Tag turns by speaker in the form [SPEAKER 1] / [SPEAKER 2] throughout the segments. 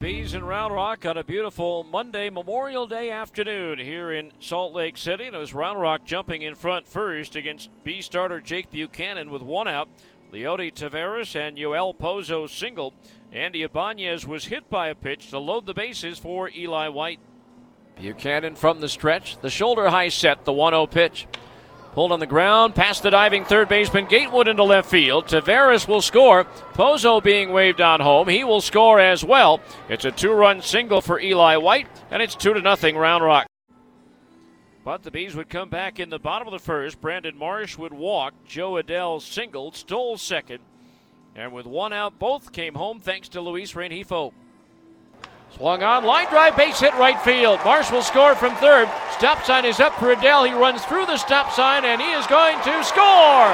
[SPEAKER 1] Bees in Round Rock on a beautiful Monday Memorial Day afternoon here in Salt Lake City. And it was Round Rock jumping in front first against B starter Jake Buchanan with one out. Leody Taveras and Yohel Pozo single. Andy Ibanez was hit by a pitch to load the bases for Eli White. Buchanan from the stretch, the shoulder high set, the 1 0 pitch. Pulled on the ground, past the diving third baseman Gatewood into left field. Taveras will score. Pozo being waved on home. He will score as well. It's a two run single for Eli White, and it's 2 to nothing Round Rock. But the Bees would come back in the bottom of the first. Brandon Marsh would walk. Jo Adell singled, stole second. And with one out, both came home thanks to Luis Rengifo. Swung on, line drive, base hit right field. Marsh will score from third. Stop sign is up for Adell. He runs through the stop sign and he is going to score!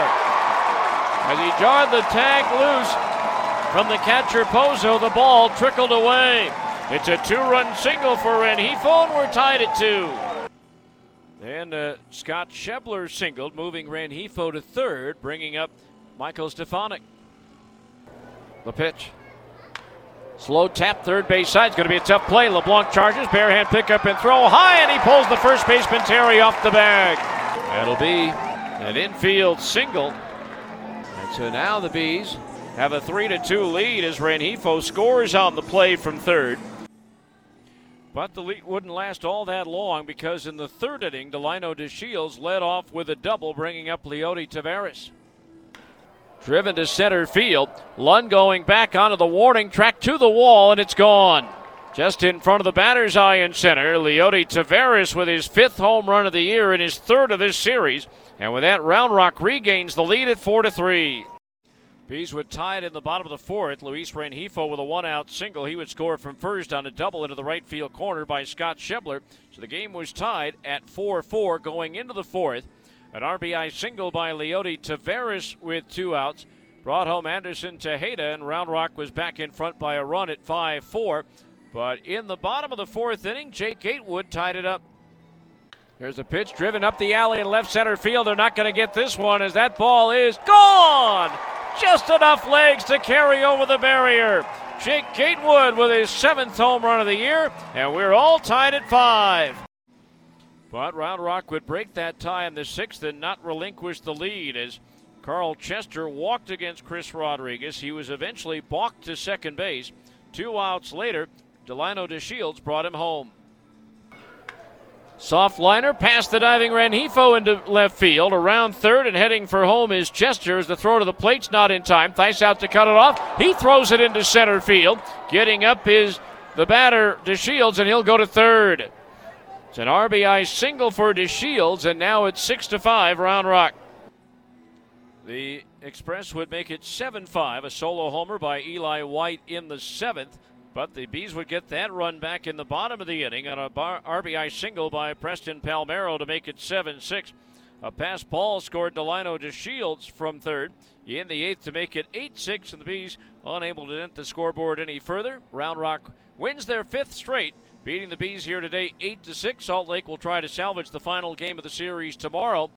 [SPEAKER 1] As he jarred the tag loose from the catcher Pozo, the ball trickled away. It's a two run single for Rengifo, and we're tied at two. And uh, Scott Schebler singled, moving Rengifo to third, bringing up Michael Stefanic. The pitch. Slow tap, third base side. It's going to be a tough play. LeBlanc charges, bare hand pickup and throw high, and he pulls the first baseman Terry off the bag. That'll be an infield single. And so now the Bees have a 3 to 2 lead as Rengifo scores on the play from third. But the lead wouldn't last all that long because in the third inning, Delino DeShields led off with a double, bringing up Leody Taveras. Driven to center field. Lund going back onto the warning track to the wall, and it's gone. Just in front of the batter's eye in center, Leody Taveras with his fifth home run of the year and his third of this series. And with that, Round Rock regains the lead at 4 to 3. Bees would tie it in the bottom of the fourth. Luis Rengifo with a one out single. He would score from first on a double into the right field corner by Scott Schebler. So the game was tied at 4 4 going into the fourth. An RBI single by Leody Taveras with two outs. Brought home Anderson Tejeda, and Round Rock was back in front by a run at 5 4. But in the bottom of the fourth inning, Jake Gatewood tied it up. There's a pitch driven up the alley in left center field. They're not going to get this one as that ball is gone. Just enough legs to carry over the barrier. Jake Gatewood with his seventh home run of the year, and we're all tied at five. But Round Rock would break that tie in the sixth and not relinquish the lead as Carl Chester walked against Chris Rodriguez. He was eventually balked to second base. Two outs later, Delino DeShields brought him home. Soft liner past the diving Rengifo into left field. Around third and heading for home is Chester as the throw to the plate's not in time. Thice out to cut it off. He throws it into center field. Getting up is the batter DeShields and he'll go to third. It's an RBI single for DeShields and now it's 6 to 5 Round Rock. The Express would make it 7 5, a solo homer by Eli White in the seventh. But the Bees would get that run back in the bottom of the inning on a bar- RBI single by Preston Palmeiro to make it 7 6. A pass ball scored Delino DeShields from third in the eighth to make it 8 6, and the Bees unable to dent the scoreboard any further. Round Rock wins their fifth straight, beating the Bees here today 8 to 6. Salt Lake will try to salvage the final game of the series tomorrow